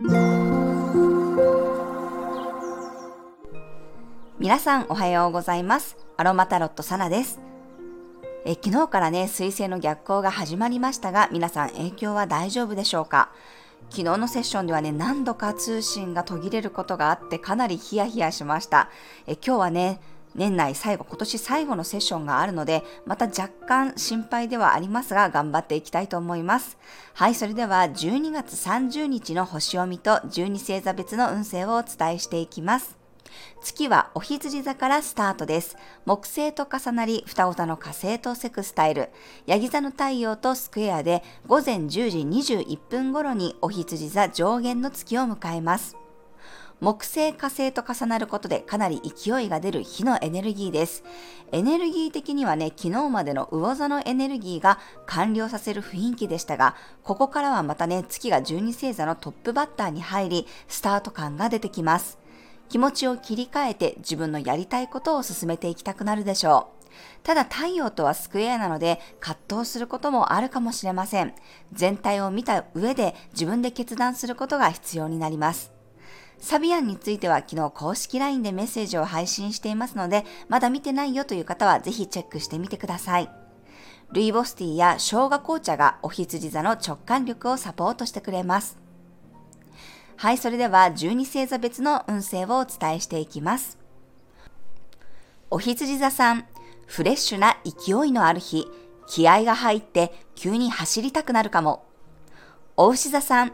皆さんおはようございます。アロマタロットサナです。え昨日からね、水星の逆行が始まりましたが、皆さん影響は大丈夫でしょうか？昨日のセッションではね、何度か通信が途切れることがあってかなりヒヤヒヤしました。え今日はね、年内最後、今年最後のセッションがあるので、また若干心配ではありますが、頑張っていきたいと思います。はい、それでは12月30日の星読みと12星座別の運勢をお伝えしていきます。月はお羊座からスタートです。木星と重なり、双子座の火星とセクスタイル、ヤギ座の太陽とスクエアで午前10時21分頃にお羊座上限の月を迎えます。木星火星と重なることでかなり勢いが出る火のエネルギーです。エネルギー的にはね、昨日までの魚座のエネルギーが完了させる雰囲気でしたが、ここからはまたね、月が12星座のトップバッターに入り、スタート感が出てきます。気持ちを切り替えて自分のやりたいことを進めていきたくなるでしょう。ただ太陽とはスクエアなので葛藤することもあるかもしれません。全体を見た上で自分で決断することが必要になります。サビアンについては昨日公式 LINE でメッセージを配信していますので、まだ見てないよという方はぜひチェックしてみてください。ルイボスティーや生姜紅茶がお羊座の直感力をサポートしてくれます。はい、それでは12星座別の運勢をお伝えしていきます。お羊座さん、フレッシュな勢いのある日、気合が入って急に走りたくなるかも。お牛座さん、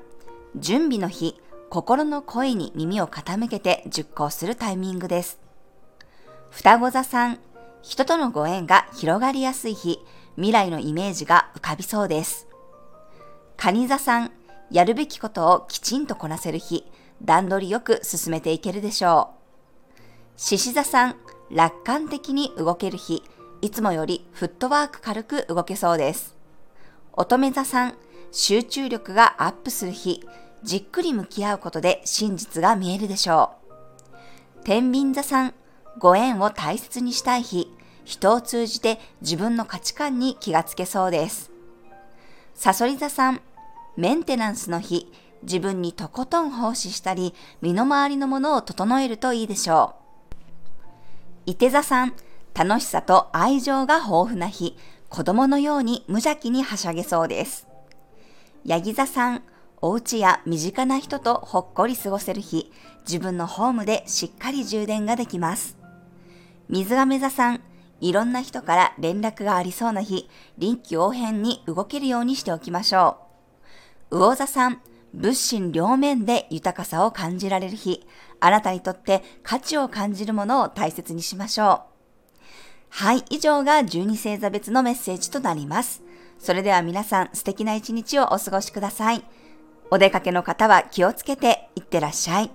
準備の日、心の声に耳を傾けて熟考するタイミングです。双子座さん、人とのご縁が広がりやすい日、未来のイメージが浮かびそうです。蟹座さん、やるべきことをきちんとこなせる日、段取りよく進めていけるでしょう。獅子座さん、楽観的に動ける日、いつもよりフットワーク軽く動けそうです。乙女座さん、集中力がアップする日、じっくり向き合うことで真実が見えるでしょう。天秤座さん、ご縁を大切にしたい日、人を通じて自分の価値観に気がつけそうです。サソリ座さん、メンテナンスの日、自分にとことん奉仕したり、身の回りのものを整えるといいでしょう。伊手座さん、楽しさと愛情が豊富な日、子供のように無邪気にはしゃげそうです。ヤギ座さん、お家や身近な人とほっこり過ごせる日、自分のホームでしっかり充電ができます。水亀座さん、いろんな人から連絡がありそうな日、臨機応変に動けるようにしておきましょう。魚座さん、物心両面で豊かさを感じられる日、あなたにとって価値を感じるものを大切にしましょう。はい、以上が12星座別のメッセージとなります。それでは皆さん素敵な一日をお過ごしください。お出かけの方は気をつけていってらっしゃい。